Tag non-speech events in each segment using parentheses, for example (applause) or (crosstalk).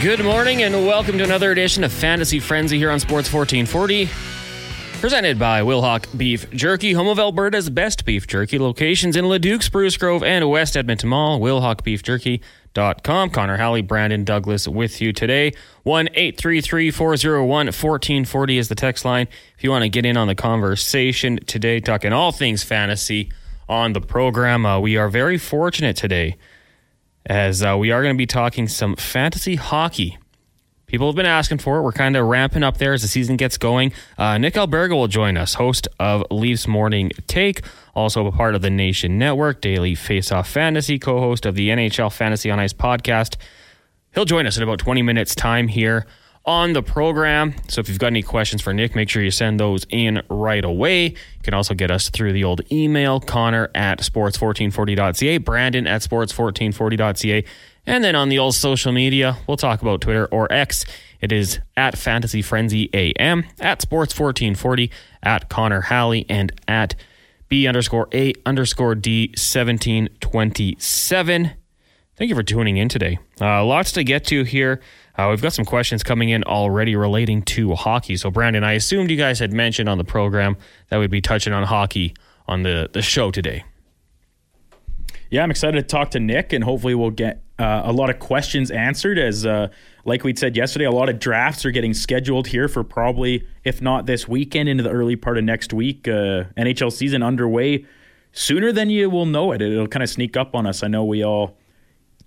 Good morning and welcome to another edition of Fantasy Frenzy here on Sports 1440. Presented by Wilhauk Beef Jerky, home of Alberta's best beef jerky. Locations in Leduc, Spruce Grove, and West Edmonton Mall. WilhaukBeefJerky.com. Connor Halley, Brandon Douglas with you today. 1 833 401 1440 is the text line. If you want to get in on the conversation today, talking all things fantasy on the program, uh, we are very fortunate today as uh, we are going to be talking some fantasy hockey. People have been asking for it. We're kind of ramping up there as the season gets going. Uh, Nick Alberga will join us, host of Leafs Morning Take, also a part of the Nation Network, Daily Faceoff Fantasy, co host of the NHL Fantasy on Ice podcast. He'll join us in about 20 minutes' time here on the program. So if you've got any questions for Nick, make sure you send those in right away. You can also get us through the old email, Connor at sports1440.ca, Brandon at sports1440.ca, and then on the old social media, we'll talk about Twitter or X. It is at Fantasy Frenzy AM, at Sports1440, at Connor Halley, and at B underscore A underscore D 1727. Thank you for tuning in today. Uh, lots to get to here. Uh, we've got some questions coming in already relating to hockey. So, Brandon, I assumed you guys had mentioned on the program that we'd be touching on hockey on the, the show today. Yeah, I'm excited to talk to Nick, and hopefully we'll get uh, a lot of questions answered. As uh, like we said yesterday, a lot of drafts are getting scheduled here for probably, if not this weekend, into the early part of next week. Uh, NHL season underway sooner than you will know it. It'll kind of sneak up on us. I know we all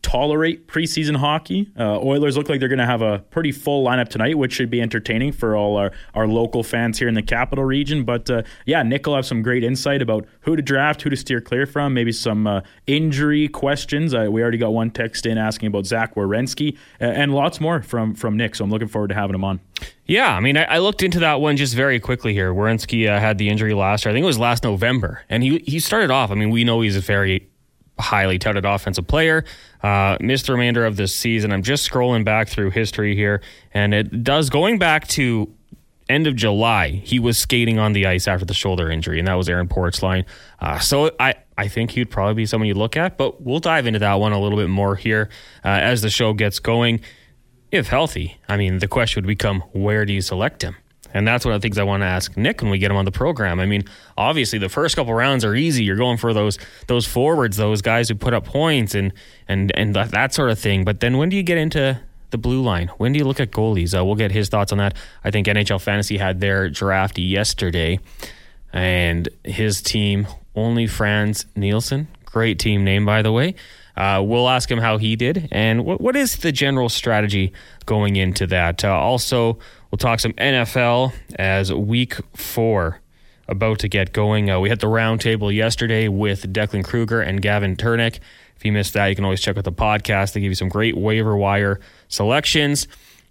tolerate preseason hockey. Uh, Oilers look like they're going to have a pretty full lineup tonight, which should be entertaining for all our, our local fans here in the capital region. But uh, yeah, Nick will have some great insight about who to draft, who to steer clear from, maybe some uh, injury questions. Uh, we already got one text in asking about Zach Werenski uh, and lots more from, from Nick. So I'm looking forward to having him on. Yeah, I mean, I, I looked into that one just very quickly here. Werenski uh, had the injury last year. I think it was last November. And he, he started off, I mean, we know he's a very highly touted offensive player. Uh, missed the remainder of this season. I'm just scrolling back through history here, and it does going back to end of July. He was skating on the ice after the shoulder injury, and that was Aaron Portzline. Uh, so I. I think he'd probably be someone you look at, but we'll dive into that one a little bit more here uh, as the show gets going. If healthy, I mean, the question would become where do you select him? And that's one of the things I want to ask Nick when we get him on the program. I mean, obviously the first couple rounds are easy. You're going for those those forwards, those guys who put up points and and and that, that sort of thing. But then when do you get into the blue line? When do you look at goalies? Uh, we'll get his thoughts on that. I think NHL Fantasy had their draft yesterday, and his team only Frans Nielsen, great team name by the way. Uh, we'll ask him how he did and what, what is the general strategy going into that. Uh, also, We'll talk some NFL as week four about to get going. Uh, we had the roundtable yesterday with Declan Kruger and Gavin Turnick. If you missed that, you can always check out the podcast. They give you some great waiver wire selections.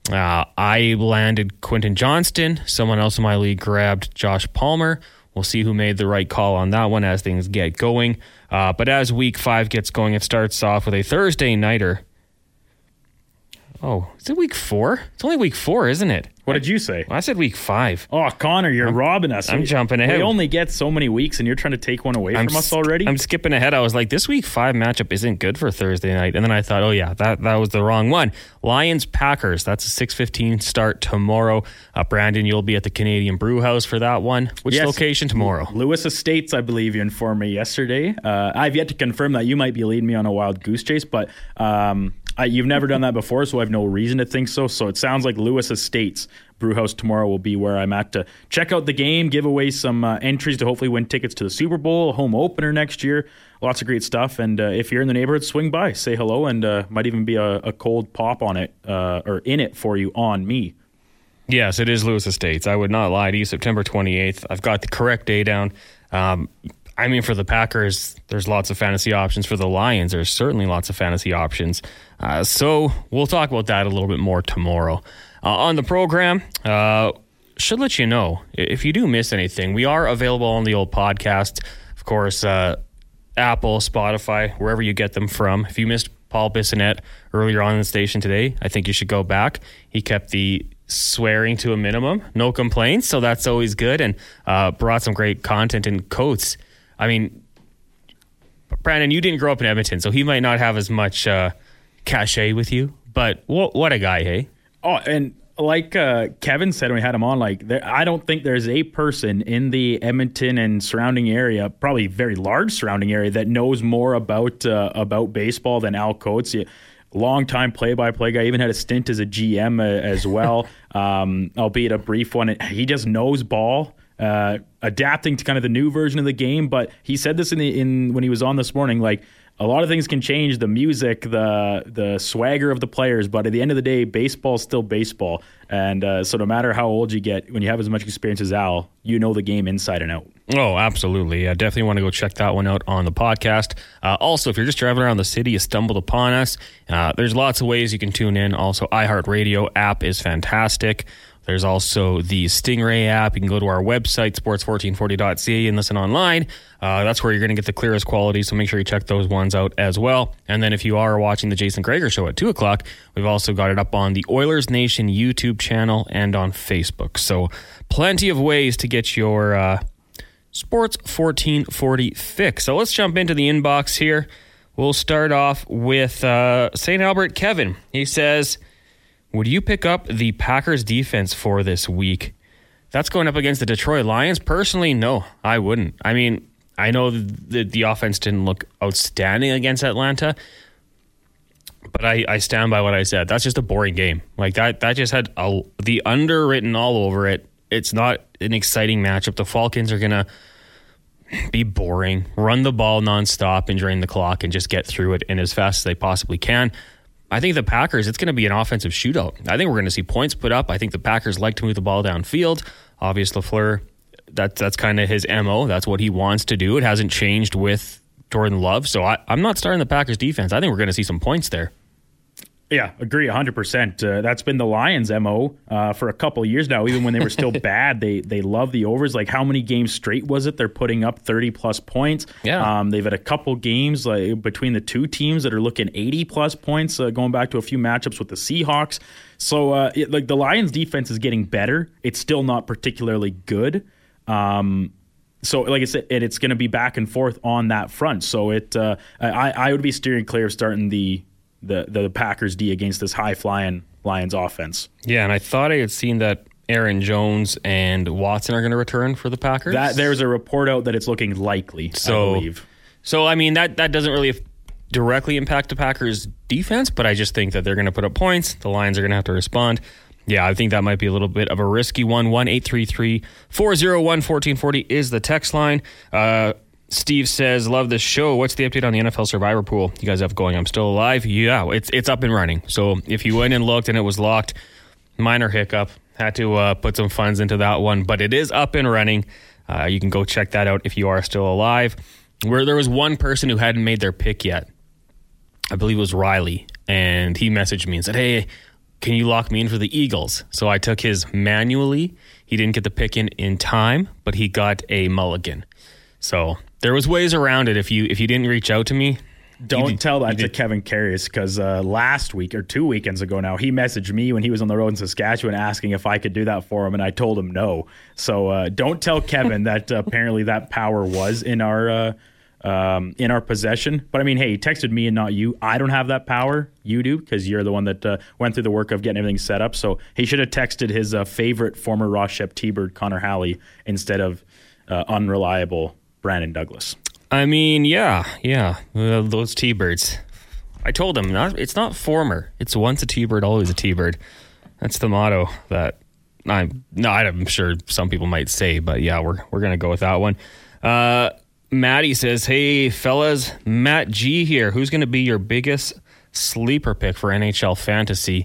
Uh, I landed Quentin Johnston. Someone else in my league grabbed Josh Palmer. We'll see who made the right call on that one as things get going. Uh, but as week five gets going, it starts off with a Thursday nighter. Oh, is it week four? It's only week four, isn't it? What did you say? I said week five. Oh, Connor, you're I'm, robbing us. I'm we, jumping ahead. We only get so many weeks, and you're trying to take one away I'm from us already. I'm skipping ahead. I was like, this week five matchup isn't good for Thursday night, and then I thought, oh yeah, that that was the wrong one. Lions Packers. That's a six fifteen start tomorrow. Uh, Brandon, you'll be at the Canadian Brew House for that one. Which yes. location tomorrow? Lewis Estates, I believe you informed me yesterday. Uh, I've yet to confirm that. You might be leading me on a wild goose chase, but. Um, You've never done that before, so I have no reason to think so. So it sounds like Lewis Estates Brewhouse tomorrow will be where I'm at to check out the game, give away some uh, entries to hopefully win tickets to the Super Bowl, home opener next year. Lots of great stuff. And uh, if you're in the neighborhood, swing by, say hello, and uh, might even be a, a, cold pop on it uh, or in it for you on me. Yes, it is Lewis Estates. I would not lie to you. September 28th. I've got the correct day down. Um, I mean, for the Packers, there's lots of fantasy options. For the Lions, there's certainly lots of fantasy options. Uh, so we'll talk about that a little bit more tomorrow. Uh, on the program, uh, should let you know if you do miss anything, we are available on the old podcast. Of course, uh, Apple, Spotify, wherever you get them from. If you missed Paul Bissonnette earlier on in the station today, I think you should go back. He kept the swearing to a minimum, no complaints, so that's always good, and uh, brought some great content and quotes I mean, Brandon, you didn't grow up in Edmonton, so he might not have as much uh, cachet with you. But what, what a guy, hey? Oh, and like uh, Kevin said when we had him on, like there, I don't think there's a person in the Edmonton and surrounding area, probably very large surrounding area, that knows more about uh, about baseball than Al Coates. Long time play-by-play guy, even had a stint as a GM uh, as well, (laughs) um, albeit a brief one. He just knows ball. Uh, adapting to kind of the new version of the game, but he said this in the in when he was on this morning, like a lot of things can change the music, the the swagger of the players, but at the end of the day, baseball is still baseball. And uh, so, no matter how old you get, when you have as much experience as Al, you know the game inside and out. Oh, absolutely. I definitely want to go check that one out on the podcast. Uh, also, if you're just driving around the city, you stumbled upon us, uh, there's lots of ways you can tune in. Also, iHeartRadio app is fantastic. There's also the Stingray app. You can go to our website, sports1440.ca, and listen online. Uh, that's where you're going to get the clearest quality, so make sure you check those ones out as well. And then if you are watching the Jason Gregor show at 2 o'clock, we've also got it up on the Oilers Nation YouTube channel and on Facebook. So plenty of ways to get your uh, Sports 1440 fix. So let's jump into the inbox here. We'll start off with uh, St. Albert Kevin. He says, would you pick up the Packers defense for this week? That's going up against the Detroit Lions. Personally, no, I wouldn't. I mean, I know the, the offense didn't look outstanding against Atlanta, but I, I stand by what I said. That's just a boring game. Like that, that just had a, the underwritten all over it. It's not an exciting matchup. The Falcons are gonna be boring, run the ball nonstop and drain the clock, and just get through it in as fast as they possibly can. I think the Packers, it's going to be an offensive shootout. I think we're going to see points put up. I think the Packers like to move the ball downfield. Obviously, LaFleur, that, that's kind of his MO. That's what he wants to do. It hasn't changed with Jordan Love. So I, I'm not starting the Packers defense. I think we're going to see some points there. Yeah, agree 100%. Uh, that's been the Lions' MO uh, for a couple years now. Even when they were still (laughs) bad, they they love the overs. Like, how many games straight was it? They're putting up 30 plus points. Yeah. Um, they've had a couple games like, between the two teams that are looking 80 plus points, uh, going back to a few matchups with the Seahawks. So, uh, it, like, the Lions' defense is getting better. It's still not particularly good. Um, so like I said, it, it's going to be back and forth on that front. So it, uh, I, I would be steering clear of starting the the the Packers D against this high flying Lions offense. Yeah, and I thought I had seen that Aaron Jones and Watson are going to return for the Packers. That there's a report out that it's looking likely. So, I believe. So I mean that that doesn't really directly impact the Packers defense, but I just think that they're going to put up points. The Lions are going to have to respond. Yeah, I think that might be a little bit of a risky one. 1 401 1440 is the text line. Uh, Steve says, "Love the show. What's the update on the NFL Survivor Pool you guys have going? I'm still alive. Yeah, it's it's up and running. So if you went and looked and it was locked, minor hiccup. Had to uh, put some funds into that one, but it is up and running. Uh, you can go check that out if you are still alive. Where there was one person who hadn't made their pick yet, I believe it was Riley, and he messaged me and said, "Hey, can you lock me in for the Eagles?" So I took his manually. He didn't get the pick in in time, but he got a mulligan. So there was ways around it. If you if you didn't reach out to me, don't tell that to Kevin Karius because uh, last week or two weekends ago now, he messaged me when he was on the road in Saskatchewan asking if I could do that for him, and I told him no. So uh, don't tell Kevin (laughs) that uh, apparently that power was in our uh, um, in our possession. But I mean, hey, he texted me and not you. I don't have that power. You do because you're the one that uh, went through the work of getting everything set up. So he should have texted his uh, favorite former Ross Shep T-Bird, Connor Halley, instead of unreliable Brandon Douglas. I mean, yeah, yeah, uh, those T-birds. I told him not, it's not former. It's once a T-bird, always a T-bird. That's the motto that I'm. No, I'm sure some people might say, but yeah, we're we're gonna go with that one. Uh, Maddie says, "Hey fellas, Matt G here. Who's gonna be your biggest sleeper pick for NHL fantasy?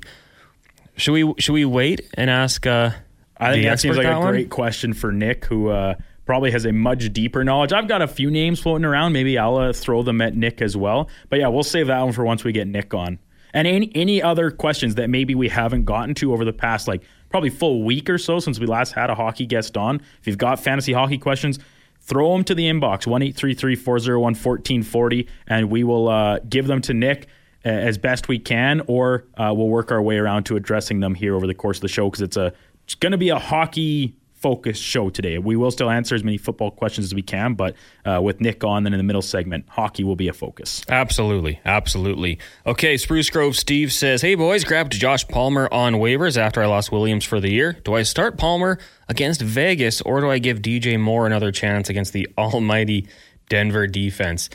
Should we should we wait and ask?" Uh, I think that seems like a one? great question for Nick, who uh, probably has a much deeper knowledge. I've got a few names floating around. Maybe I'll uh, throw them at Nick as well. But yeah, we'll save that one for once we get Nick on. And any any other questions that maybe we haven't gotten to over the past like probably full week or so since we last had a hockey guest on. If you've got fantasy hockey questions, throw them to the inbox one eight three three four zero one fourteen forty, and we will uh, give them to Nick uh, as best we can, or uh, we'll work our way around to addressing them here over the course of the show because it's a it's going to be a hockey focused show today. We will still answer as many football questions as we can, but uh, with Nick on, then in the middle segment, hockey will be a focus. Absolutely. Absolutely. Okay, Spruce Grove Steve says, Hey boys, grabbed Josh Palmer on waivers after I lost Williams for the year. Do I start Palmer against Vegas or do I give DJ Moore another chance against the (laughs) almighty Denver defense?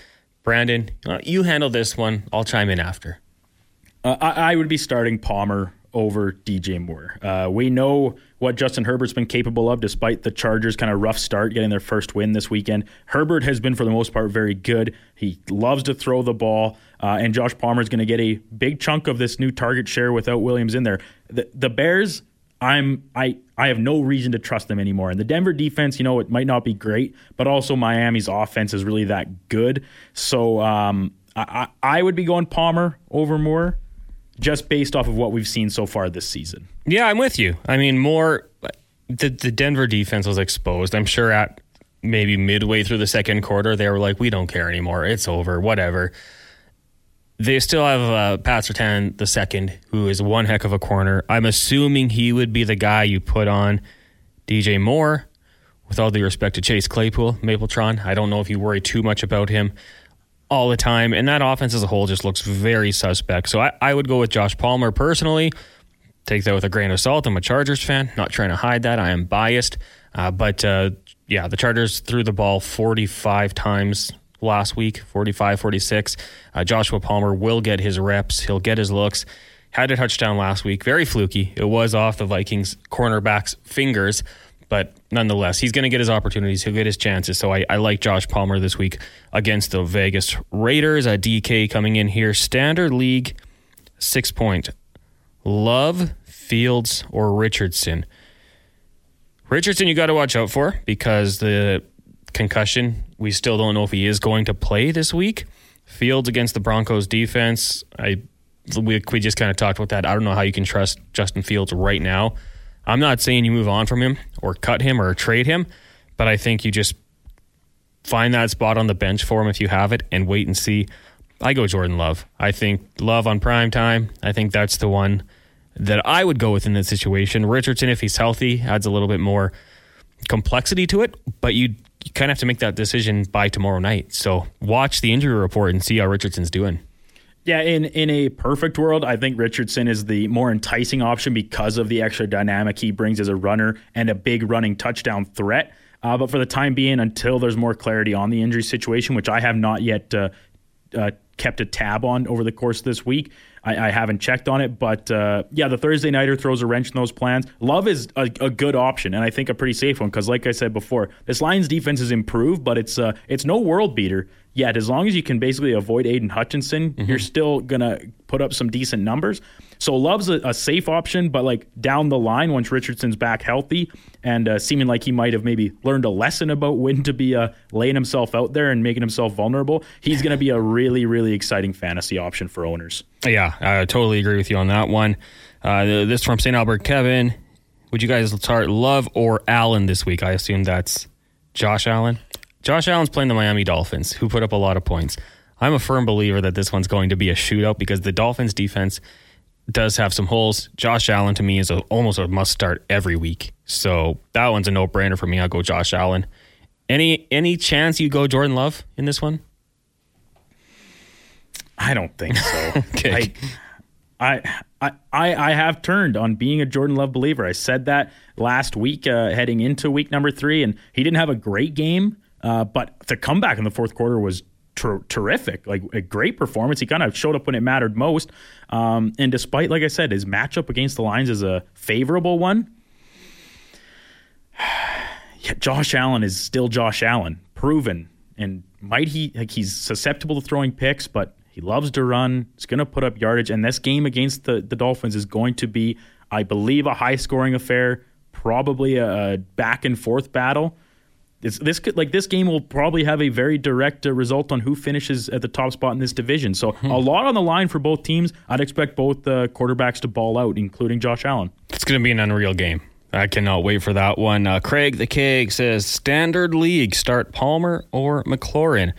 Brandon, uh, you handle this one. I'll chime in after. Uh, I, I would be starting Palmer over DJ Moore. Uh, we know what Justin Herbert's been capable of despite the Chargers' kind of rough start getting their first win this weekend. Herbert has been, for the most part, very good. He loves to throw the ball, uh, and Josh Palmer is going to get a big chunk of this new target share without Williams in there. The, the Bears. I'm I I have no reason to trust them anymore. And the Denver defense, you know, it might not be great, but also Miami's offense is really that good. So um, I, I would be going Palmer over Moore just based off of what we've seen so far this season. Yeah, I'm with you. I mean, more the the Denver defense was exposed. I'm sure at maybe midway through the second quarter, they were like, "We don't care anymore. It's over. Whatever." They still have uh, Pat Surtain the second, who is one heck of a corner. I'm assuming he would be the guy you put on DJ Moore. With all due respect to Chase Claypool, Mapletron, I don't know if you worry too much about him all the time. And that offense as a whole just looks very suspect. So I, I would go with Josh Palmer personally. Take that with a grain of salt. I'm a Chargers fan, not trying to hide that. I am biased. Uh, but uh, yeah, the Chargers threw the ball 45 times last week, 45, 46. Uh, Joshua Palmer will get his reps, he'll get his looks. Had a touchdown last week, very fluky. It was off the Vikings cornerback's fingers, but nonetheless, he's going to get his opportunities. He'll get his chances. So I, I, like Josh Palmer this week against the Vegas Raiders. Uh, A DK coming in here. Standard league, six point. Love, Fields, or Richardson. Richardson, you got to watch out for because the concussion, we still don't know if he is going to play this week. Fields against the Broncos defense, I we, we just kind of talked about that. I don't know how you can trust Justin Fields right now. I'm not saying you move on from him or cut him or trade him, but I think you just find that spot on the bench for him if you have it and wait and see. I go Jordan Love. I think Love on prime time. I think that's the one that I would go with in this situation. Richardson, if he's healthy, adds a little bit more complexity to it, but you, you kind of have to make that decision by tomorrow night. So watch the injury report and see how Richardson's doing. Yeah, in in a perfect world, I think Richardson is the more enticing option because of the extra dynamic he brings as a runner and a big running touchdown threat. Uh, but for the time being, until there's more clarity on the injury situation, which I have not yet uh, uh, kept a tab on over the course of this week, I, I haven't checked on it. But uh, yeah, the Thursday nighter throws a wrench in those plans. Love is a, a good option, and I think a pretty safe one because, like I said before, this Lions defense has improved, but it's uh, it's no world beater yet. As long as you can basically avoid Aidan Hutchinson, mm-hmm. you're still gonna put up some decent numbers. So Love's a, a, safe option, but like down the line, once Richardson's back healthy and uh, seeming like he might have maybe learned a lesson about when to be uh, laying himself out there and making himself vulnerable, he's going to be a (laughs) really, really exciting fantasy option for owners. Yeah, I totally agree with you on that one. Uh, this from St. Albert, Kevin. Would you guys start Love or Allen this week? I assume that's Josh Allen. Josh Allen's playing the Miami Dolphins, who put up a lot of points. I'm a firm believer that this one's going to be a shootout because the Dolphins defense does have some holes. Josh Allen to me is a, almost a must start every week. So that one's a no brainer for me. I'll go Josh Allen. Any any chance you go Jordan Love in this one? I don't think so. (laughs) okay. I, I, I, I have turned on being a Jordan Love believer. I said that last week, uh, heading into week number three, and he didn't have a great game, uh, but the comeback in the fourth quarter was ter- terrific, like a great performance. He kind of showed up when it mattered most. Um, and despite, like I said, his matchup against the Lions is a favorable one. (sighs) yeah, Josh Allen is still Josh Allen, proven. And might he, like, he's susceptible to throwing picks, but he loves to run. He's going to put up yardage. And this game against the, the Dolphins is going to be, I believe, a high scoring affair, probably a back and forth battle. This, this could like this game will probably have a very direct uh, result on who finishes at the top spot in this division. So hmm. a lot on the line for both teams. I'd expect both uh, quarterbacks to ball out, including Josh Allen. It's going to be an unreal game. I cannot wait for that one. Uh, Craig the Keg says standard league start Palmer or McLaurin.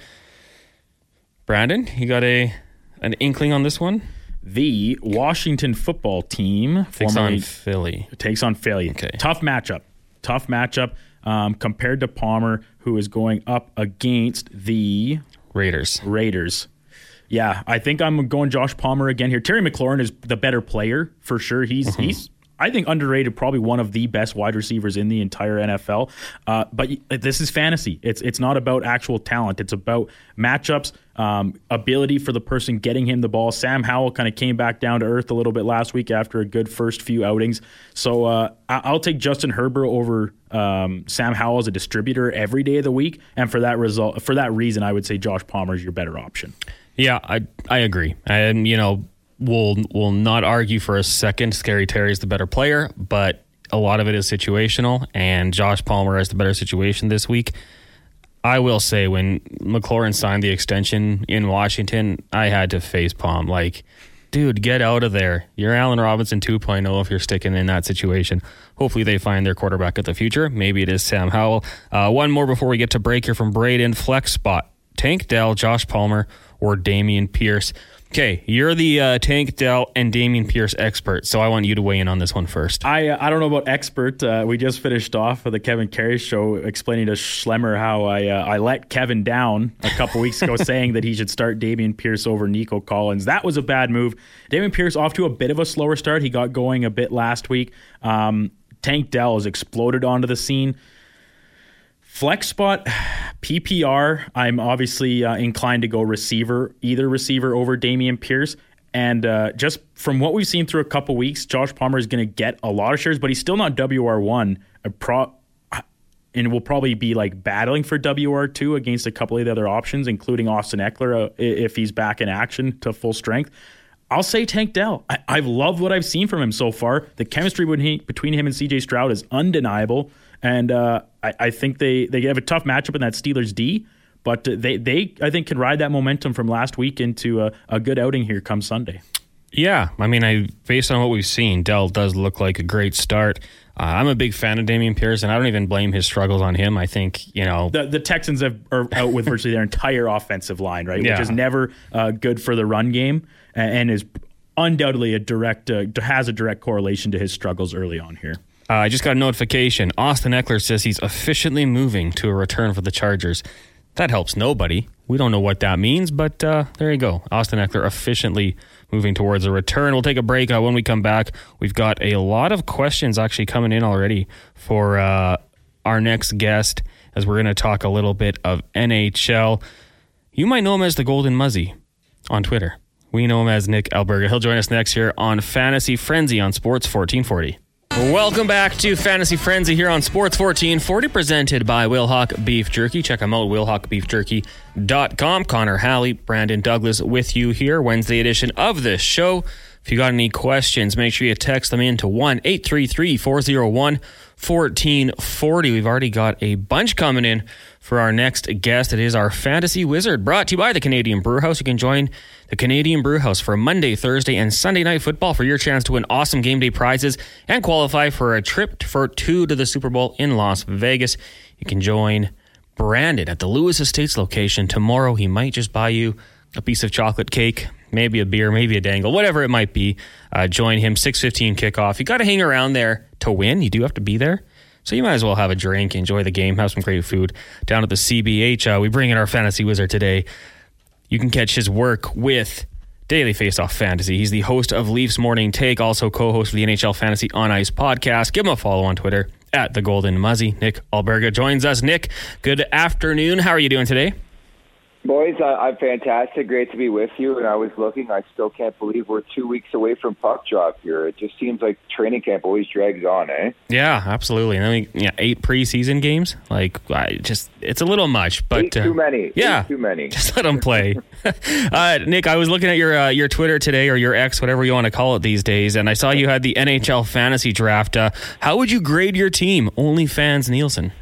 Brandon, you got a an inkling on this one? The Washington football team takes on Philly. Takes on Philly. Okay. Tough matchup tough matchup um, compared to Palmer, who is going up against the Raiders. Raiders. Yeah, I think I'm going Josh Palmer again here. Terry McLaurin is the better player for sure. He's mm-hmm. he's I think underrated, probably one of the best wide receivers in the entire NFL. Uh, but this is fantasy. It's it's not about actual talent. It's about matchups, um, ability for the person getting him the ball. Sam Howell kind of came back down to earth a little bit last week after a good first few outings. So uh, I'll take Justin Herbert over um, Sam Howell as a distributor every day of the week. And for that result, for that reason, I would say Josh Palmer is your better option. Yeah, I I agree. And you know, we'll will not argue for a second. Scary Terry is the better player, but a lot of it is situational, and Josh Palmer has the better situation this week. I will say when McLaurin signed the extension in Washington, I had to face palm like, dude, get out of there. You're Allen Robinson 2.0 if you're sticking in that situation. Hopefully they find their quarterback of the future. Maybe it is Sam Howell. Uh, one more before we get to break here from Braden. Flex spot. Tank Dell, Josh Palmer, or Dameon Pierce. Okay, you're the uh, Tank Dell and Dameon Pierce expert, so I want you to weigh in on this one first. I uh, I don't know about expert. Uh, we just finished off of the Kevin Karius show explaining to Schlemmer how I uh, I let Kevin down a couple weeks ago, (laughs) saying that he should start Dameon Pierce over Nico Collins. That was a bad move. Dameon Pierce off to a bit of a slower start. He got going a bit last week. Um, Tank Dell has exploded onto the scene. Flex spot, PPR, I'm obviously uh, inclined to go receiver, either receiver over Dameon Pierce. And uh, just from what we've seen through a couple weeks, Josh Palmer is going to get a lot of shares, but he's still not WR1. Pro- and will probably be like battling for WR2 against a couple of the other options, including Austin Ekeler uh, if he's back in action to full strength. I'll say Tank Dell. I, have loved what I've seen from him so far. The chemistry between him and CJ Stroud is undeniable. And uh, I, I, think they, they have a tough matchup in that Steelers D, but they, they I think, can ride that momentum from last week into a, a good outing here come Sunday. Yeah, I mean, I based on what we've seen, Dell does look like a great start. Uh, I'm a big fan of Dameon Pierce, and I don't even blame his struggles on him. I think you know the, the Texans have, are out with virtually their entire offensive line, right? Yeah. Which is never uh, good for the run game, and, and is undoubtedly a direct uh, has a direct correlation to his struggles early on here. Uh, I just got a notification. Austin Ekeler says he's efficiently moving to a return for the Chargers. That helps nobody. We don't know what that means, but uh, there you go. Austin Ekeler efficiently moving towards a return. We'll take a break. Uh, when we come back, we've got a lot of questions actually coming in already for uh, our next guest as we're going to talk a little bit of NHL. You might know him as the Golden Muzzy on Twitter. We know him as Nick Alberga. He'll join us next here on Fantasy Frenzy on Sports 1440. Welcome back to Fantasy Frenzy here on Sports 1440, presented by Wilhauk Beef Jerky. Check them out, wilhaukbeefjerky.com. Connor Halley, Brandon Douglas with you here, Wednesday edition of this show. If you got any questions, make sure you text them in to 1 833 401 1440. We've already got a bunch coming in for our next guest. It is our fantasy wizard, brought to you by the Canadian Brewhouse. You can join the Canadian Brewhouse for Monday, Thursday, and Sunday night football for your chance to win awesome game day prizes and qualify for a trip for two to the Super Bowl in Las Vegas. You can join Brandon at the Lewis Estates location tomorrow. He might just buy you a piece of chocolate cake, maybe a beer, maybe a dangle, whatever it might be. Uh, join him 6:15 kickoff. You got to hang around there to win. You do have to be there. So you might as well have a drink, enjoy the game, have some great food down at the CBH. Uh, we bring in our fantasy wizard today. You can catch his work with Daily Faceoff Fantasy. He's the host of Leafs Morning Take, also co-host of the NHL Fantasy on Ice podcast. Give him a follow on Twitter at the Golden Muzzy. Nick Alberga joins us. Nick, good afternoon. How are you doing today? Boys, I, am fantastic. Great to be with you. And I was looking, I still can't believe we're two weeks away from puck drop here. It just seems like training camp always drags on, eh? Yeah, absolutely. And then we, yeah, eight preseason games. Like, I just, it's a little much, but eight too uh, many. Yeah, eight too many. (laughs) Just let them play. (laughs) uh, Nick, I was looking at your uh, your Twitter today, or your X, whatever you want to call it these days, and I saw you had the NHL fantasy draft. Uh, how would you grade your team? Only fans Nielsen.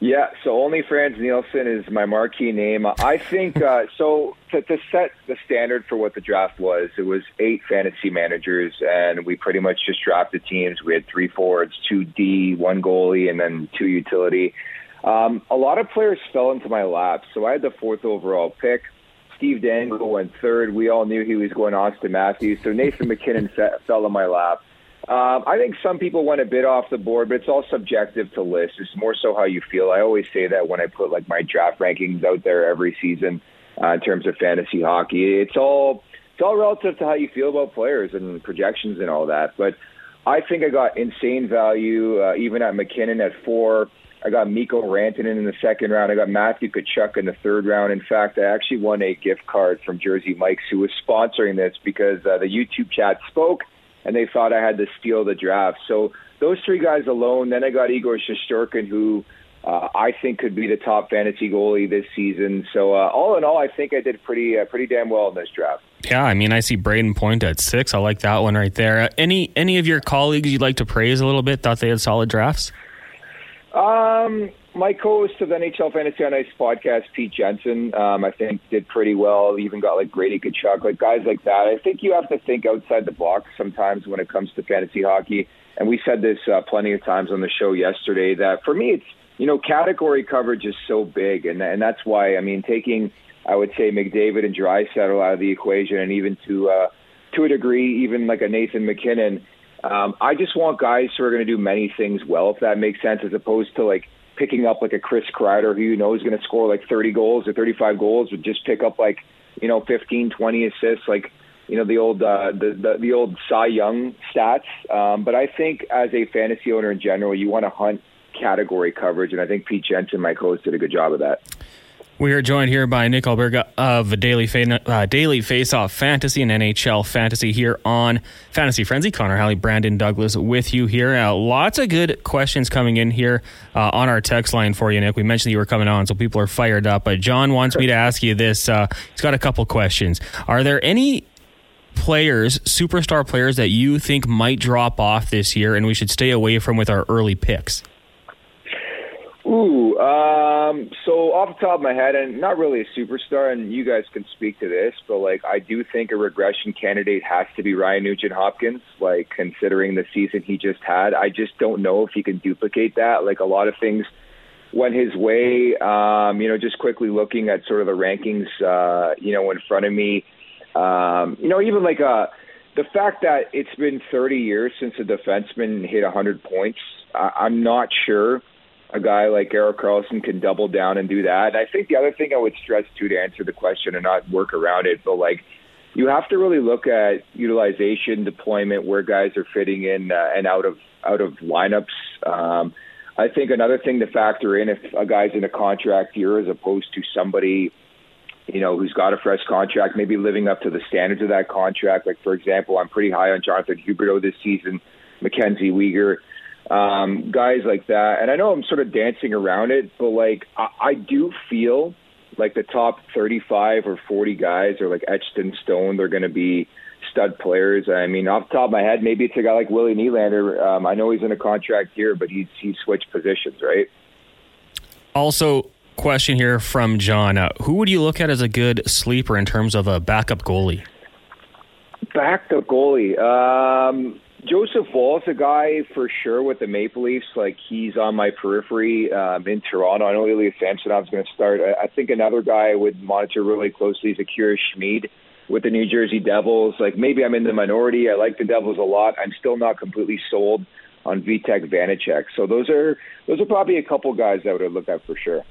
Yeah, so only Frans Nielsen is my marquee name. I think uh, (laughs) so. To, to set the standard for what the draft was, it was eight fantasy managers, and we pretty much just drafted teams. We had three forwards, two D, one goalie, and then two utility. Um, a lot of players fell into my lap, so I had the fourth overall pick. Steve Dangle went third. We all knew he was going Auston Matthews, so Nathan MacKinnon fell in my lap. Um, I think some people went a bit off the board, but it's all subjective to list. It's more so how you feel. I always say that when I put like my draft rankings out there every season uh, in terms of fantasy hockey. It's all it's all relative to how you feel about players and projections and all that. But I think I got insane value uh, even at MacKinnon at four. I got Mikko Rantanen in the second round. I got Matthew Tkachuk in the third round. In fact, I actually won a gift card from Jersey Mike's, who was sponsoring this because uh, the YouTube chat spoke and they thought I had to steal the draft. So those three guys alone. Then I got Igor Shesterkin, who uh, I think could be the top fantasy goalie this season. So uh, all in all, I think I did pretty uh, pretty damn well in this draft. Yeah, I mean, I see Brayden Point at six. I like that one right there. Uh, any any of your colleagues you'd like to praise a little bit? Thought they had solid drafts. Um, my co-host of the NHL Fantasy on Ice podcast, Pete Jensen, um, I think did pretty well. He Even got like Brady Tkachuk, like guys like that. I think you have to think outside the box sometimes when it comes to fantasy hockey. And we said this uh, plenty of times on the show yesterday that for me, it's you know category coverage is so big, and and that's why I mean taking I would say McDavid and Draisaitl out of the equation, and even to uh, to a degree, even like a Nathan MacKinnon. um, I just want guys who are going to do many things well, if that makes sense, as opposed to like picking up like a Chris Kreider who you know is going to score like 30 goals or 35 goals, would just pick up like you know 15, 20 assists, like you know the old uh, the, the the old Cy Young stats. Um, but I think as a fantasy owner in general, you want to hunt category coverage, and I think Pete Jensen, my host, did a good job of that. We are joined here by Nick Alberga of Daily Fa- uh, Daily Faceoff Fantasy and NHL Fantasy here on Fantasy Frenzy. Connor Halley, Brandon Douglas with you here. Uh, lots of good questions coming in here uh, on our text line for you, Nick. We mentioned you were coming on, so people are fired up. But John wants me to ask you this. Uh, he's got a couple questions. Are there any players, superstar players, that you think might drop off this year and we should stay away from with our early picks? Ooh, um, so off the top of my head, and not really a superstar, and you guys can speak to this, but like I do think a regression candidate has to be Ryan Nugent Hopkins. Like considering the season he just had, I just don't know if he can duplicate that. Like a lot of things went his way. Um, you know, just quickly looking at sort of the rankings, uh, you know, in front of me. Um, you know, even like uh, the fact that it's been 30 years since a defenseman hit 100 points, I- I'm not sure a guy like Erik Karlsson can double down and do that. And I think the other thing I would stress too to answer the question and not work around it, but like you have to really look at utilization, deployment, where guys are fitting in uh, and out of out of lineups. Um, I think another thing to factor in if a guy's in a contract year as opposed to somebody, you know, who's got a fresh contract, maybe living up to the standards of that contract. Like for example, I'm pretty high on Jonathan Huberdeau this season, Mackenzie Weegar um, guys like that. And I know I'm sort of dancing around it, but like I, I do feel like the top 35 or 40 guys are like etched in stone. They're going to be stud players. I mean, off the top of my head, maybe it's a guy like Willie Nylander. Um, I know he's in a contract here, but he's he's switched positions, right? Also, question here from John: uh, Who would you look at as a good sleeper in terms of a backup goalie? Backup goalie. Um, Joseph Woll's a guy for sure with the Maple Leafs. Like he's on my periphery um, in Toronto. I know Ilya Samsonov's going to start. I, I think another guy I would monitor really closely is Akira Schmid with the New Jersey Devils. Like maybe I'm in the minority. I like the Devils a lot. I'm still not completely sold on Vitek Vanacek. So those are those are probably a couple guys I would look at for sure.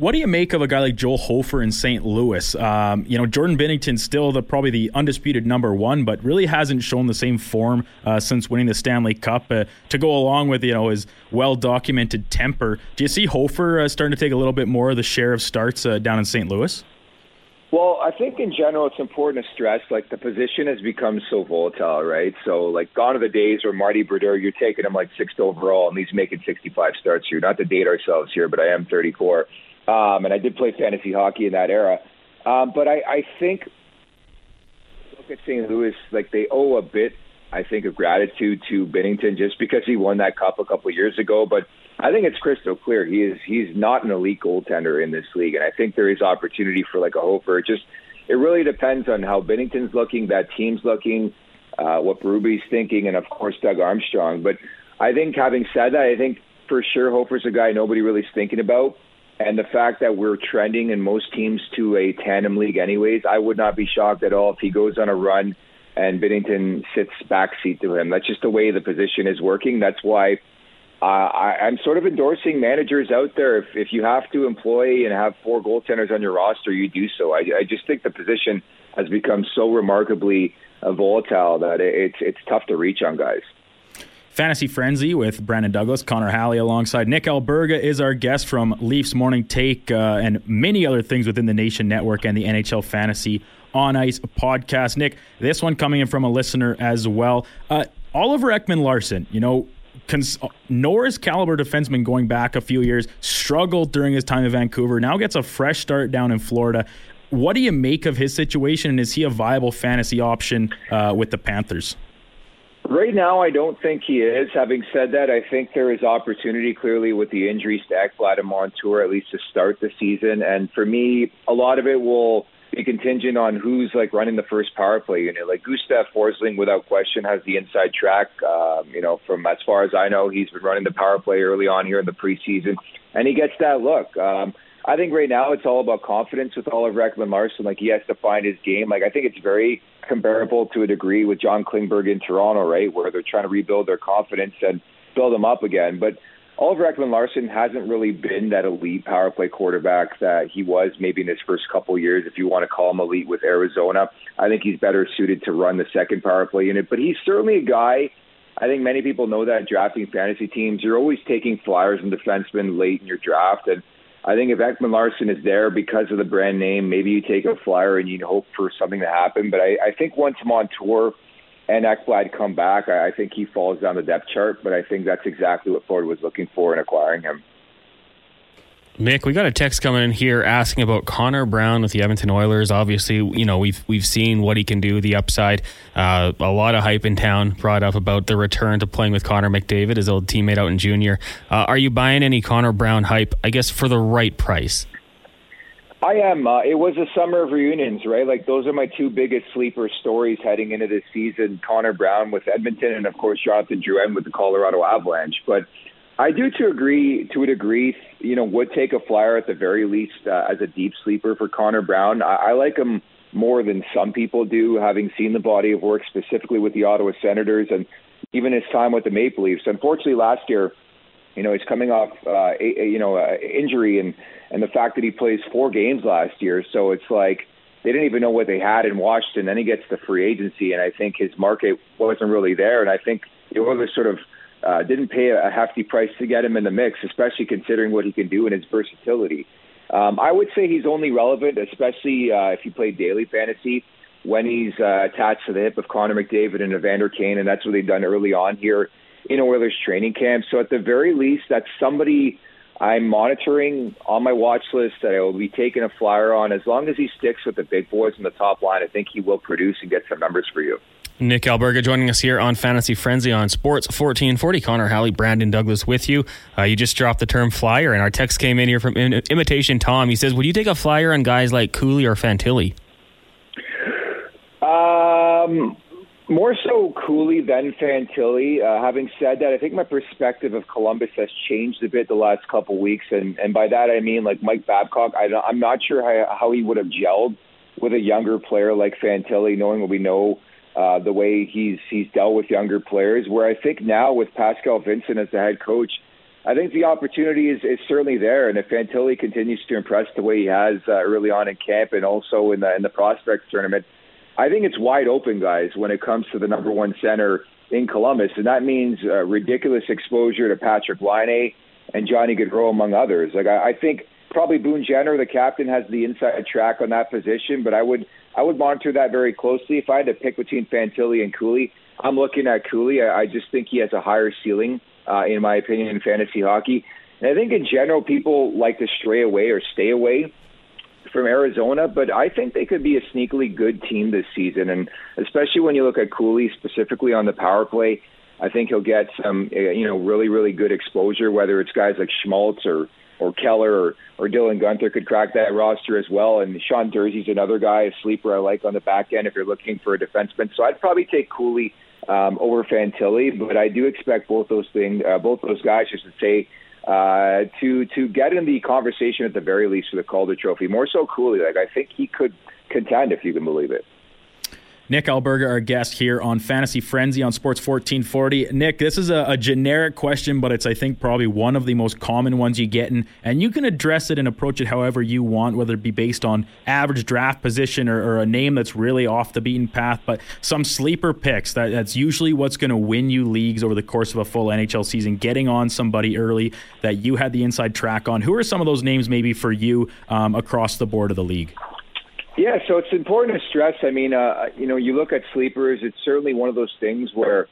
What do you make of a guy like Joel Hofer in St. Louis? Um, you know, Jordan Binnington's still the probably the undisputed number one, but really hasn't shown the same form uh, since winning the Stanley Cup. Uh, to go along with you know his well documented temper, do you see Hofer uh, starting to take a little bit more of the share of starts uh, down in St. Louis? Well, I think in general it's important to stress like the position has become so volatile, right? So like gone are the days where Marty Brodeur, you're taking him like sixth overall and he's making 65 starts here. Not to date ourselves here, but I am 34. Um, and I did play fantasy hockey in that era. Um, but I, I think look at St. Louis like they owe a bit, I think, of gratitude to Binnington just because he won that cup a couple of years ago. But I think it's crystal clear he is he's not an elite goaltender in this league, and I think there is opportunity for like a Hofer. Just it really depends on how Binnington's looking, that team's looking, uh, what Berube's thinking, and of course Doug Armstrong. But I think having said that, I think for sure Hofer's a guy nobody really's thinking about. And the fact that we're trending in most teams to a tandem league, anyways, I would not be shocked at all if he goes on a run and Binnington sits backseat to him. That's just the way the position is working. That's why uh, I, I'm sort of endorsing managers out there. If, if you have to employ and have four goaltenders on your roster, you do so. I, I just think the position has become so remarkably uh, volatile that it's it's tough to reach on guys. Fantasy Frenzy with Brandon Douglas, Connor Halley alongside Nick Alberga is our guest from Leafs Morning Take uh, and many other things within the Nation Network and the NHL Fantasy on Ice podcast. Nick, this one coming in from a listener as well. Uh, Oliver Ekman Larsson, you know, cons- Norris caliber defenseman going back a few years, struggled during his time in Vancouver, now gets a fresh start down in Florida. What do you make of his situation, and is he a viable fantasy option uh, with the Panthers? Right now, I don't think he is. Having said that, I think there is opportunity clearly with the injuries to Ekblad and Montour at least to start the season. And for me, a lot of it will be contingent on who's like running the first power play unit. Like Gustav Forsling, without question, has the inside track. Um, you know, from as far as I know, he's been running the power play early on here in the preseason, and he gets that look. Um, I think right now it's all about confidence with Oliver Ekman Larsson. Like he has to find his game. Like I think it's very comparable to a degree with John Klingberg in Toronto, right, where they're trying to rebuild their confidence and build them up again. But Oliver Ekman Larsson hasn't really been that elite power play quarterback that he was maybe in his first couple years, if you want to call him elite with Arizona. I think he's better suited to run the second power play unit. But he's certainly a guy. I think many people know that drafting fantasy teams, you're always taking flyers and defensemen late in your draft, and I think if Ekman Larsson is there because of the brand name, maybe you take a flyer and you hope for something to happen. But I, I think once Montour and Ekblad come back, I, I think he falls down the depth chart. But I think that's exactly what Ford was looking for in acquiring him. Nick, we got a text coming in here asking about Connor Brown with the Edmonton Oilers. Obviously, you know we've we've seen what he can do, the upside. Uh, a lot of hype in town brought up about the return to playing with Connor McDavid, his old teammate out in junior. Uh, are you buying any Connor Brown hype? I guess for the right price. I am. Uh, it was a summer of reunions, right? Like those are my two biggest sleeper stories heading into this season: Connor Brown with Edmonton, and of course Jonathan Drouin with the Colorado Avalanche. But I do to agree to a degree. You know, would take a flyer at the very least uh, as a deep sleeper for Connor Brown. I, I like him more than some people do, having seen the body of work specifically with the Ottawa Senators and even his time with the Maple Leafs. Unfortunately, last year, you know, he's coming off uh, a, a, you know uh, injury and and the fact that he plays four games last year, so it's like they didn't even know what they had in Washington. Then he gets the free agency, and I think his market wasn't really there. And I think the Oilers sort of uh, didn't pay a hefty price to get him in the mix, especially considering what he can do and his versatility. Um, I would say he's only relevant, especially uh, if you play daily fantasy, when he's uh, attached to the hip of Connor McDavid and Evander Kane, and that's what they've done early on here in Oilers training camp. So at the very least, that's somebody I'm monitoring on my watch list that I will be taking a flyer on. As long as he sticks with the big boys in the top line, I think he will produce and get some numbers for you. Nick Alberga joining us here on Fantasy Frenzy on Sports 1440. Connor Halley, Brandon Douglas with you. Uh, you just dropped the term flyer, and our text came in here from Imitation Tom. He says, Would you take a flyer on guys like Cooley or Fantilli? Um, more so Cooley than Fantilli. Uh, having said that, I think my perspective of Columbus has changed a bit the last couple weeks, and, and by that I mean like Mike Babcock. I, I'm not sure how, how he would have gelled with a younger player like Fantilli, knowing what we know uh, the way he's he's dealt with younger players. Where I think now with Pascal Vincent as the head coach, I think the opportunity is, is certainly there. And if Fantilli continues to impress the way he has uh, early on in camp and also in the in the prospects tournament, I think it's wide open, guys, when it comes to the number one center in Columbus, and that means uh, ridiculous exposure to Patrik Laine and Johnny Gaudreau, among others. Like I, I think probably Boone Jenner, the captain, has the inside track on that position, but I would I would monitor that very closely. If I had to pick between Fantilli and Cooley, I'm looking at Cooley. I, I just think he has a higher ceiling, uh, in my opinion, in fantasy hockey. And I think in general, people like to stray away or stay away from Arizona, but I think they could be a sneakily good team this season. And especially when you look at Cooley specifically on the power play, I think he'll get some, uh, you know, really, really good exposure, whether it's guys like Schmaltz or or Keller or, or Dylan Guenther could crack that roster as well. And Sean Durzi's another guy, a sleeper I like on the back end if you're looking for a defenseman. So I'd probably take Cooley um, over Fantilli, but I do expect both those things, uh, both those guys, just to say, uh, to to get in the conversation at the very least for the Calder Trophy. More so, Cooley. Like I think he could contend if you can believe it. Nick Alberga, our guest here on Fantasy Frenzy on Sports 1440. Nick, this is a, a, generic question, but it's, I think, probably one of the most common ones you get. And, and you can address it and approach it however you want, whether it be based on average draft position or, or a name that's really off the beaten path. But some sleeper picks, that, that's usually what's going to win you leagues over the course of a full NHL season, getting on somebody early that you had the inside track on. Who are some of those names maybe for you um, across the board of the league? Yeah, so it's important to stress. I mean, uh, you know, you look at sleepers, it's certainly one of those things where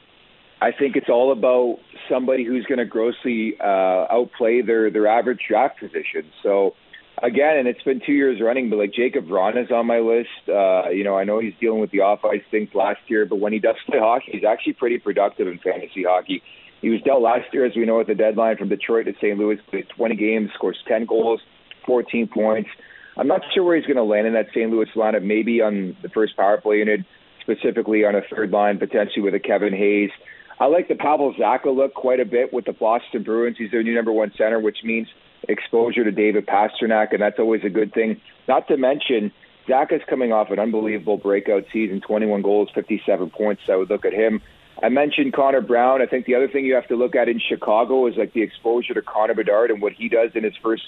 I think it's all about somebody who's going to grossly uh, outplay their, their average draft position. So, again, and it's been two years running, but like Jakub Vrana is on my list. Uh, you know, I know he's dealing with the off ice things last year, but when he does play hockey, he's actually pretty productive in fantasy hockey. He was dealt last year, as we know, at the deadline from Detroit to St. Louis, plays 20 games, scores 10 goals, 14 points. I'm not sure where he's going to land in that St. Louis lineup. Maybe on the first power play unit, specifically on a third line, potentially with a Kevin Hayes. I like the Pavel Zacha look quite a bit with the Boston Bruins. He's their new number one center, which means exposure to David Pastrnak, and that's always a good thing. Not to mention, Zacha's coming off an unbelievable breakout season 21 goals, 57 points. So I would look at him. I mentioned Connor Brown. I think the other thing you have to look at in Chicago is like the exposure to Connor Bedard and what he does in his first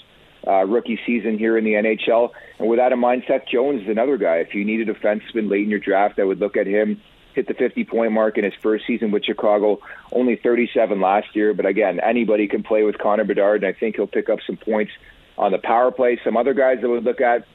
uh, rookie season here in the NHL. And with that in mind, Seth Jones is another guy. If you need a defenseman late in your draft, I would look at him. Hit the 50 point mark in his first season with Chicago, only 37 last year. But again, anybody can play with Connor Bedard, and I think he'll pick up some points on the power play. Some other guys that would look at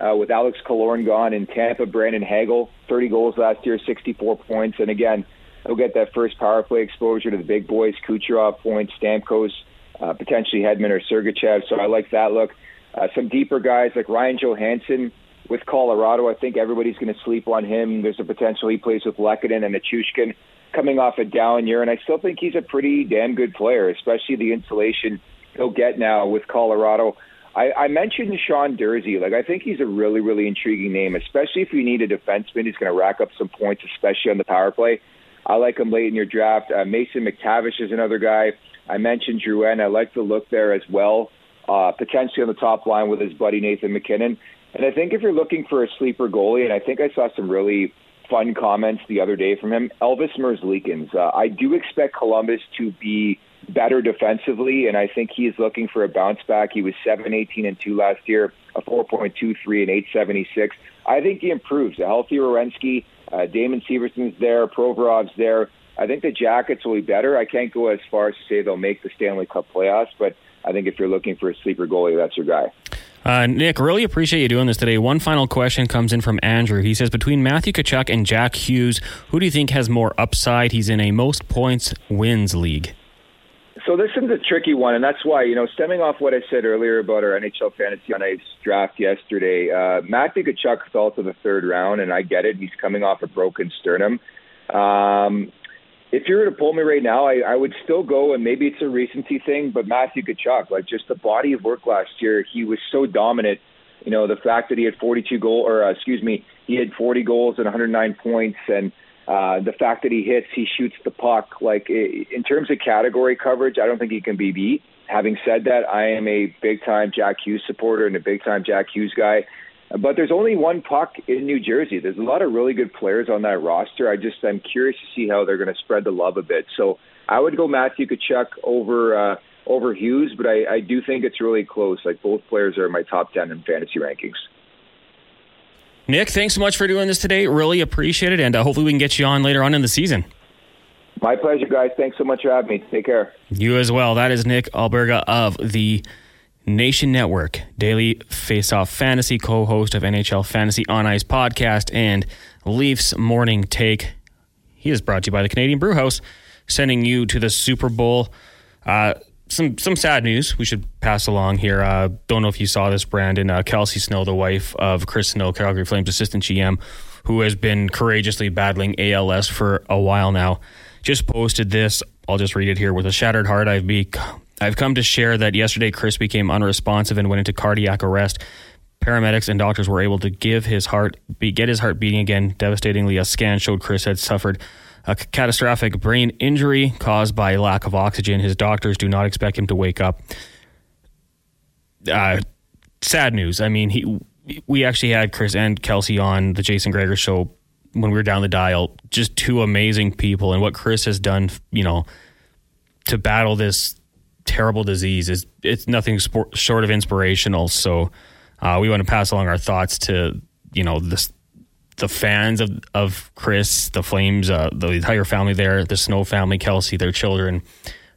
uh, with Alex Killorn gone in Tampa, Brandon Hagel, 30 goals last year, 64 points. And again, he'll get that first power play exposure to the big boys, Kucherov points, Stamkos uh, potentially Hedman or Sergachev. So I like that look. Uh, some deeper guys like Ryan Johansen with Colorado. I think everybody's going to sleep on him. There's a potential he plays with Lehkonen and Nichushkin coming off a down year, and I still think he's a pretty damn good player, especially the insulation he'll get now with Colorado. I, I mentioned Sean Durzi. Like I think he's a really, really intriguing name, especially if you need a defenseman who's going to rack up some points, especially on the power play. I like him late in your draft. Uh, Mason McTavish is another guy. I mentioned Drouin. I like the look there as well, uh, potentially on the top line with his buddy Nathan MacKinnon. And I think if you're looking for a sleeper goalie, and I think I saw some really fun comments the other day from him, Elvis Merzlikins. Uh, I do expect Columbus to be better defensively, and I think he's looking for a bounce back. He was 7 18 and 2 last year, a 4.23 and 876. I think he improves. A healthy Werenski, uh, Damon Severson's there, Provorov's there. I think the Jackets will be better. I can't go as far as to say they'll make the Stanley Cup playoffs, but I think if you're looking for a sleeper goalie, that's your guy. Uh, Nick, really appreciate you doing this today. One final question comes in from Andrew. He says, between Matthew Tkachuk and Jack Hughes, who do you think has more upside? He's in a most points wins league. So this is a tricky one, and that's why you know, stemming off what I said earlier about our NHL fantasy on ice draft yesterday, uh, Matthew Tkachuk fell to the third round, and I get it. He's coming off a broken sternum. Um, if you were to pull me right now, I, I would still go, and maybe it's a recency thing, but Matthew Tkachuk, like just the body of work last year, he was so dominant. You know, the fact that he had 42 goal, or uh, excuse me, he had 40 goals and 109 points, and uh, the fact that he hits, he shoots the puck. Like in terms of category coverage, I don't think he can be beat. Having said that, I am a big time Jack Hughes supporter and a big time Jack Hughes guy. But there's only one puck in New Jersey. There's a lot of really good players on that roster. I just I'm curious to see how they're going to spread the love a bit. So I would go Matthew Tkachuk over uh, over Hughes, but I, I do think it's really close. Like both players are in my top ten in fantasy rankings. Nick, thanks so much for doing this today. Really appreciate it, and uh, hopefully we can get you on later on in the season. My pleasure, guys. Thanks so much for having me. Take care. You as well. That is Nick Alberga of the Nation Network, daily face-off fantasy co-host of NHL Fantasy on Ice podcast and Leafs Morning Take. He is brought to you by the Canadian Brewhouse, sending you to the Super Bowl. Uh, some some sad news we should pass along here. Uh, don't know if you saw this, Brandon. Uh, Kelsey Snow, the wife of Chris Snow, Calgary Flames assistant GM, who has been courageously battling ALS for a while now, just posted this. I'll just read it here. With a shattered heart, I've become I've come to share that yesterday Chris became unresponsive and went into cardiac arrest. Paramedics and doctors were able to give his heart be, get his heart beating again. Devastatingly, a scan showed Chris had suffered a catastrophic brain injury caused by lack of oxygen. His doctors do not expect him to wake up. Uh, sad news. I mean, he we actually had Chris and Kelsey on the Jason Gregor show when we were down the dial, just two amazing people, and what Chris has done, you know, to battle this terrible disease is it's nothing sport, short of inspirational. So uh, we want to pass along our thoughts to you know this the fans of of Chris, the Flames, uh, the entire family there, the Snow family, Kelsey, their children.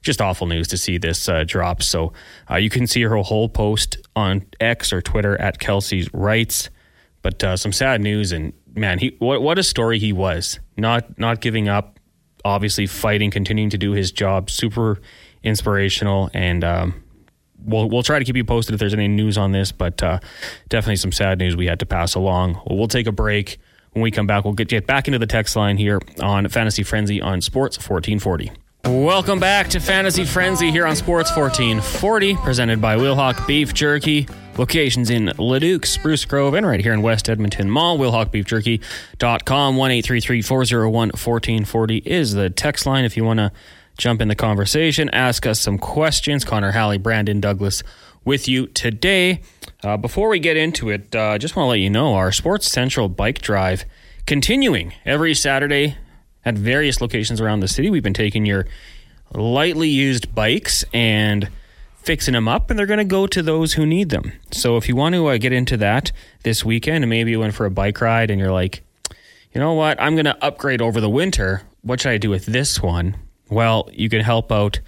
Just awful news to see this uh, drop. So uh, you can see her whole post on X or Twitter at Kelsey's Rights. But uh, some sad news, and man, he what what a story he was. Not not giving up, obviously fighting, continuing to do his job. Super inspirational, and um, we'll we'll try to keep you posted if there's any news on this. But uh, definitely some sad news we had to pass along. Well, take a break. When we come back, we'll get, get back into the text line here on Fantasy Frenzy on Sports 1440. Welcome back to Fantasy Frenzy here on Sports 1440, presented by Wilhauk Beef Jerky. Locations in Leduc, Spruce Grove, and right here in West Edmonton Mall. WilhaukBeefJerky.com. 1 401 1440 is the text line if you want to jump in the conversation, ask us some questions. Connor Halley, Brandon Douglas with you today. Uh, before we get into it, I uh, just want to let you know our Sports Central bike drive continuing every Saturday at various locations around the city. We've been taking your lightly used bikes and fixing them up, and they're going to go to those who need them. So if you want to uh, get into that this weekend, and maybe you went for a bike ride and you're like, you know what, I'm going to upgrade over the winter. What should I do with this one? Well, you can help out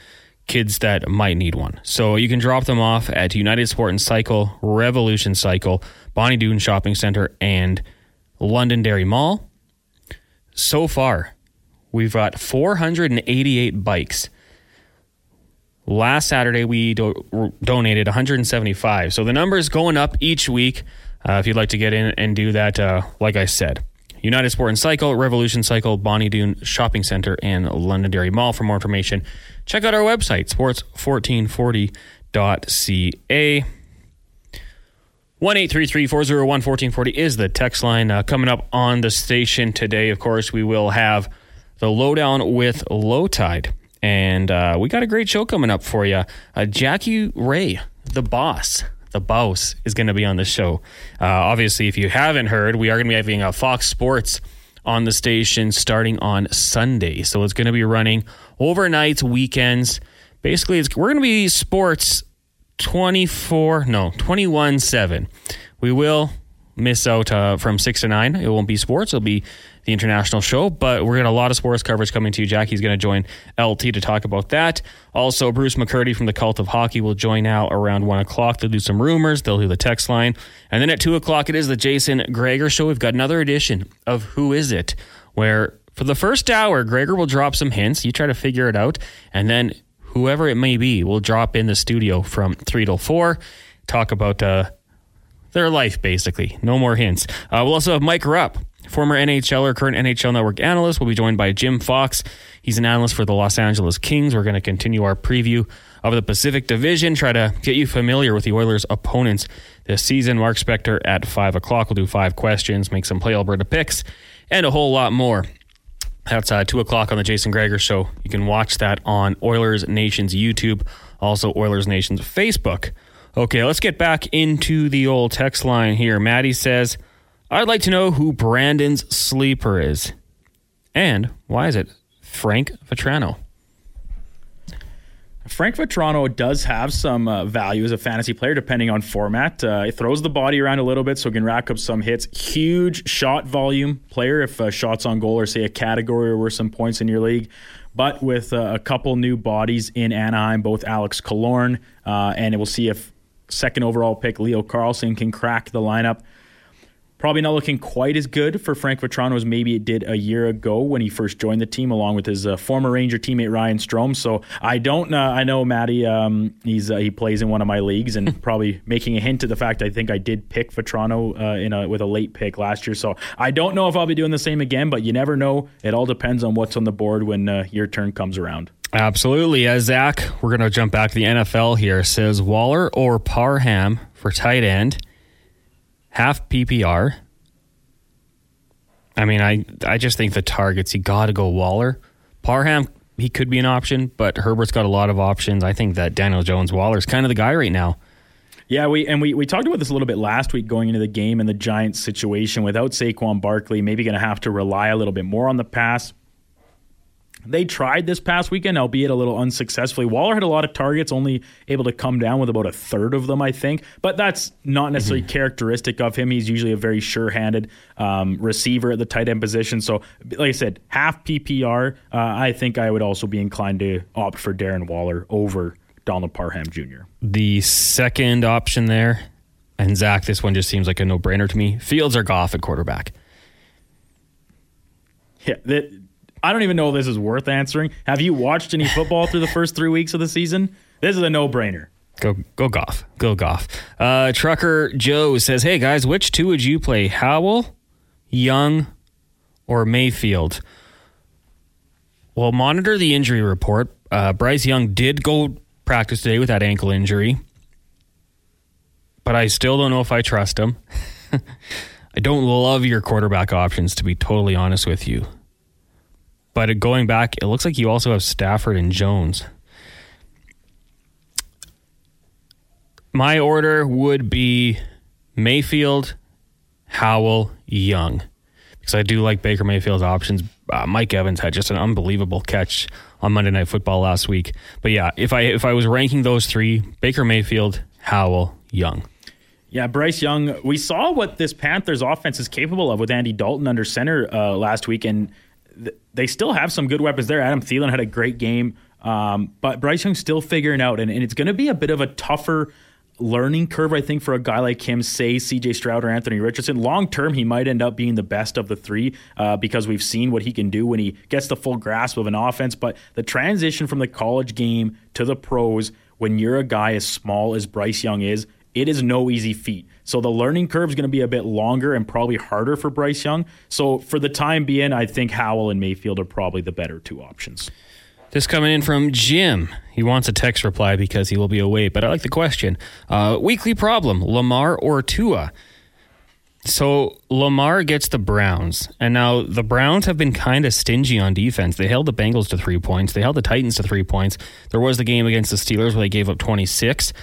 kids that might need one. So you can drop them off at United Sport and Cycle, Revolution Cycle, Bonnie Doon Shopping Center, and Londonderry Mall. So far, we've got 488 bikes. Last Saturday, we do- donated 175. So the number is going up each week. Uh, if you'd like to get in and do that, uh, like I said, United Sport and Cycle, Revolution Cycle, Bonnie Doon Shopping Center, and Londonderry Mall. For more information, check out our website, sports1440.ca. 1 1440 is the text line. Uh, coming up on the station today, of course, we will have the lowdown with Low Tide. And uh, we got a great show coming up for you. Uh, Jackie Ray, the boss, the boss is going to be on the show. Uh, obviously, if you haven't heard, we are going to be having a Fox Sports on the station starting on Sunday. So it's going to be running overnights, weekends. Basically, we're going to be sports 24, no, 21 7. We will miss out uh, from 6 to 9. It won't be sports, it'll be the international show, but we're going to a lot of sports coverage coming to you. Jackie's going to join LT to talk about that. Also, Bruce McCurdy from the Cult of Hockey will join now around 1 o'clock. They'll do some rumors, they'll do the text line. And then at 2 o'clock, it is the Jason Gregor show. We've got another edition of Who Is It, where for the first hour, Gregor will drop some hints. You try to figure it out. And then whoever it may be will drop in the studio from 3 till 4, talk about uh, their life, basically. No more hints. Uh, we'll also have Mike Rupp Former NHLer, current NHL Network analyst, We'll be joined by Jim Fox. He's an analyst for the Los Angeles Kings. We're going to continue our preview of the Pacific Division, try to get you familiar with the Oilers' opponents this season. Mark Spector at 5 o'clock We'll do five questions, make some Play Alberta picks, and a whole lot more. That's uh, 2 o'clock on the Jason Gregor Show. You can watch that on Oilers Nation's YouTube, also Oilers Nation's Facebook. Okay, let's get back into the old text line here. Maddie says, I'd like to know who Brandon's sleeper is. And why is it Frank Vatrano? Frank Vatrano does have some uh, value as a fantasy player, depending on format. Uh, he throws the body around a little bit, so he can rack up some hits. Huge shot volume player if uh, shots on goal or say a category or worth some points in your league. But with uh, a couple new bodies in Anaheim, both Alex Killorn, uh, and we'll see if second overall pick Leo Carlsson can crack the lineup. Probably not looking quite as good for Frank Vatrano as maybe it did a year ago when he first joined the team, along with his uh, former Ranger teammate Ryan Strome. So I don't. Uh, I know Matty. Um, he's uh, he plays in one of my leagues, and (laughs) probably making a hint to the fact I think I did pick Vatrano uh, in a with a late pick last year. So I don't know if I'll be doing the same again, but you never know. It all depends on what's on the board when uh, your turn comes around. Absolutely. As Zach, we're going to jump back to the NFL here. Says Waller or Parham for tight end half PPR. I mean, I I just think the targets you got to go Waller, Parham. He could be an option, but Herbert's got a lot of options. I think that Daniel Jones Waller is kind of the guy right now. Yeah, we and we, we talked about this a little bit last week going into the game and the Giants situation without Saquon Barkley, maybe going to have to rely a little bit more on the pass. They tried this past weekend, albeit a little unsuccessfully. Waller had a lot of targets, only able to come down with about a third of them, I think. But that's not necessarily mm-hmm. characteristic of him. He's usually a very sure handed um, receiver at the tight end position. So, like I said, half PPR, uh, I think I would also be inclined to opt for Darren Waller over Donald Parham Jr. The second option there, and Zach, this one just seems like a no brainer to me. Fields or Goff at quarterback. Yeah, that I don't even know if this is worth answering. Have you watched any football through the first three weeks of the season? This is a no brainer. Go go Goff. Go golf. Uh, Trucker Joe says, Hey guys, which two would you play? Howell, Young, or Mayfield? Well, monitor the injury report. Uh, Bryce Young did go practice today with that ankle injury, but I still don't know if I trust him. (laughs) I don't love your quarterback options, to be totally honest with you. But going back, it looks like you also have Stafford and Jones. My order would be Mayfield, Howell, Young. Because I do like Baker Mayfield's options. Uh, Mike Evans had just an unbelievable catch on Monday Night Football last week. But yeah, if I if I was ranking those three, Baker Mayfield, Howell, Young. Yeah, Bryce Young. We saw what this Panthers offense is capable of with Andy Dalton under center uh, last week, and they still have some good weapons there. Adam Thielen had a great game, um, but Bryce Young's still figuring out, and, and it's going to be a bit of a tougher learning curve, I think, for a guy like him, say CJ Stroud or Anthony Richardson. Long term, he might end up being the best of the three uh, because we've seen what he can do when he gets the full grasp of an offense. But the transition from the college game to the pros, when you're a guy as small as Bryce Young is, it is no easy feat. So the learning curve is going to be a bit longer and probably harder for Bryce Young. So for the time being, I think Howell and Mayfield are probably the better two options. This coming in from Jim. He wants a text reply because he will be away, but I like the question. Uh, weekly problem Lamar or Tua? So Lamar gets the Browns, and now the Browns have been kind of stingy on defense. They held the Bengals to three points. They held the Titans to three points. There was the game against the Steelers where they gave up 26.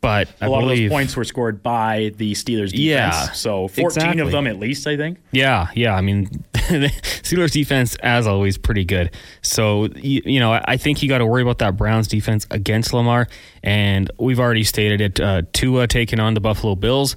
But a I lot believe, of those points were scored by the Steelers defense. Yeah, so 14 exactly. of them at least, I think. Yeah, yeah. I mean, (laughs) Steelers defense, as always, pretty good. So, you, you know, I think you got to worry about that Browns defense against Lamar. And we've already stated it. Uh, Tua taking on the Buffalo Bills.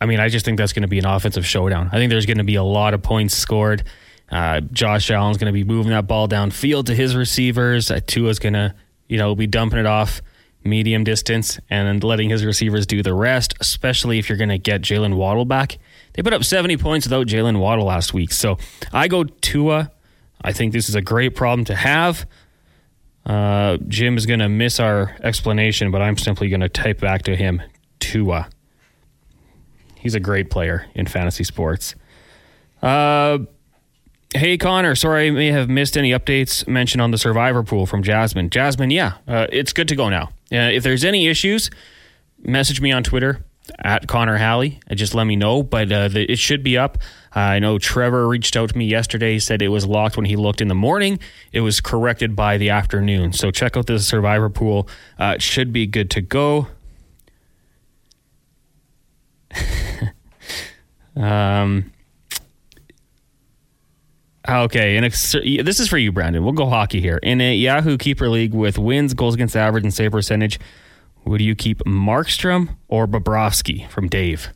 I mean, I just think that's going to be an offensive showdown. I think there's going to be a lot of points scored. Uh, Josh Allen's going to be moving that ball downfield to his receivers. Uh, Tua's going to, you know, be dumping it off medium distance and letting his receivers do the rest, especially if you're going to get Jaylen Waddle back. They put up 70 points without Jaylen Waddle last week. So I go Tua. I think this is a great problem to have. Uh, Jim is going to miss our explanation, but I'm simply going to type back to him Tua. He's a great player in fantasy sports. Uh, Hey, Connor, sorry I may have missed any updates mentioned on the survivor pool from Jasmine. Jasmine, yeah, uh, it's good to go now. Uh, if there's any issues, message me on Twitter at Connor Halley. Uh, just let me know, but uh, the, it should be up. Uh, I know Trevor reached out to me yesterday, said it was locked when he looked in the morning. It was corrected by the afternoon. So check out the survivor pool. Uh, it should be good to go. (laughs) um, Okay, and this is for you, Brandon. We'll go hockey here. In a Yahoo Keeper League with wins, goals against average, and save percentage, would you keep Markstrom or Bobrovsky from Dave?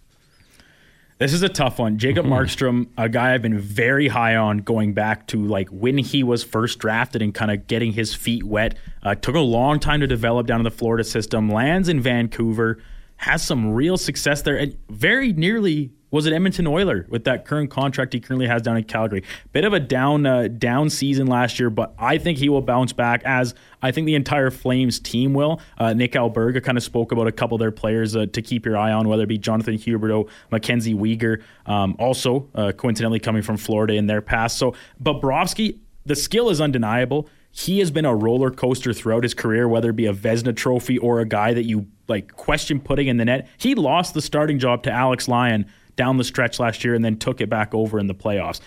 This is a tough one. Jacob mm-hmm. Markstrom, a guy I've been very high on going back to like when he was first drafted and kind of getting his feet wet. Uh, took a long time to develop down in the Florida system. Lands in Vancouver, has some real success there, and very nearly was it Edmonton Oiler with that current contract he currently has down in Calgary. Bit of a down uh, down season last year, but I think he will bounce back as I think the entire Flames team will. Uh, Nick Alberga kind of spoke about a couple of their players uh, to keep your eye on, whether it be Jonathan Huberdeau, Mackenzie Weegar, um, also uh, coincidentally coming from Florida in their past. So, Bobrovsky, the skill is undeniable he has been a roller coaster throughout his career, whether it be a Vezina trophy or a guy that you like question putting in the net. He lost the starting job to Alex Lyon down the stretch last year and then took it back over in the playoffs.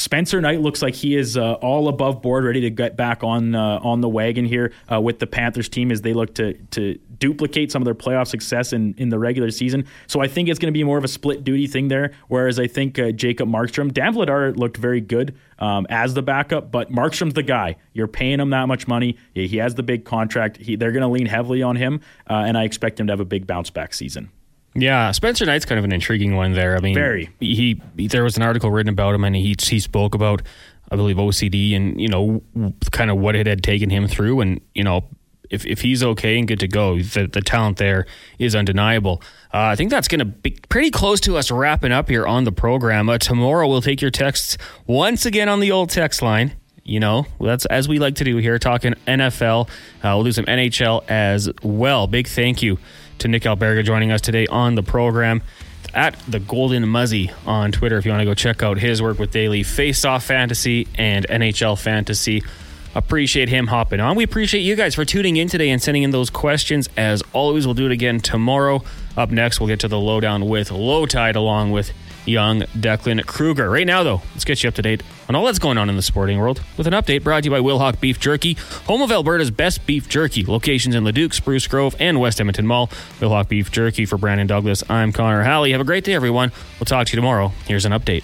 Spencer Knight looks like he is uh, all above board, ready to get back on uh, on the wagon here uh, with the Panthers team as they look to to duplicate some of their playoff success in, in the regular season. So I think it's going to be more of a split duty thing there. Whereas I think uh, Jacob Markstrom, Dan Vladar looked very good um, as the backup, but Markstrom's the guy. You're paying him that much money. He has the big contract. He, they're going to lean heavily on him, uh, and I expect him to have a big bounce back season. Yeah, Spencer Knight's kind of an intriguing one there. I mean, very. He, he there was an article written about him, and he he spoke about I believe OCD and you know kind of what it had taken him through, and you know if if he's okay and good to go, the the talent there is undeniable. Uh, I think that's going to be pretty close to us wrapping up here on the program. Uh, tomorrow we'll take your texts once again on the old text line. You know, that's as we like to do here, talking NFL. Uh, we'll do some NHL as well. Big thank you to Nick Alberga joining us today on the program at the Golden Muzzy on Twitter if you want to go check out his work with daily face off fantasy and NHL fantasy. Appreciate him hopping on. We appreciate you guys for tuning in today and sending in those questions. As always, we'll do it again tomorrow. Up next, we'll get to the lowdown with Low Tide along with young Declan Kruger. Right now, though, let's get you up to date on all that's going on in the sporting world with an update brought to you by Wilhauk Beef Jerky, home of Alberta's best beef jerky. Locations in Leduc, Spruce Grove, and West Edmonton Mall. Wilhauk Beef Jerky for Brandon Douglas. I'm Connor Halley. Have a great day, everyone. We'll talk to you tomorrow. Here's an update.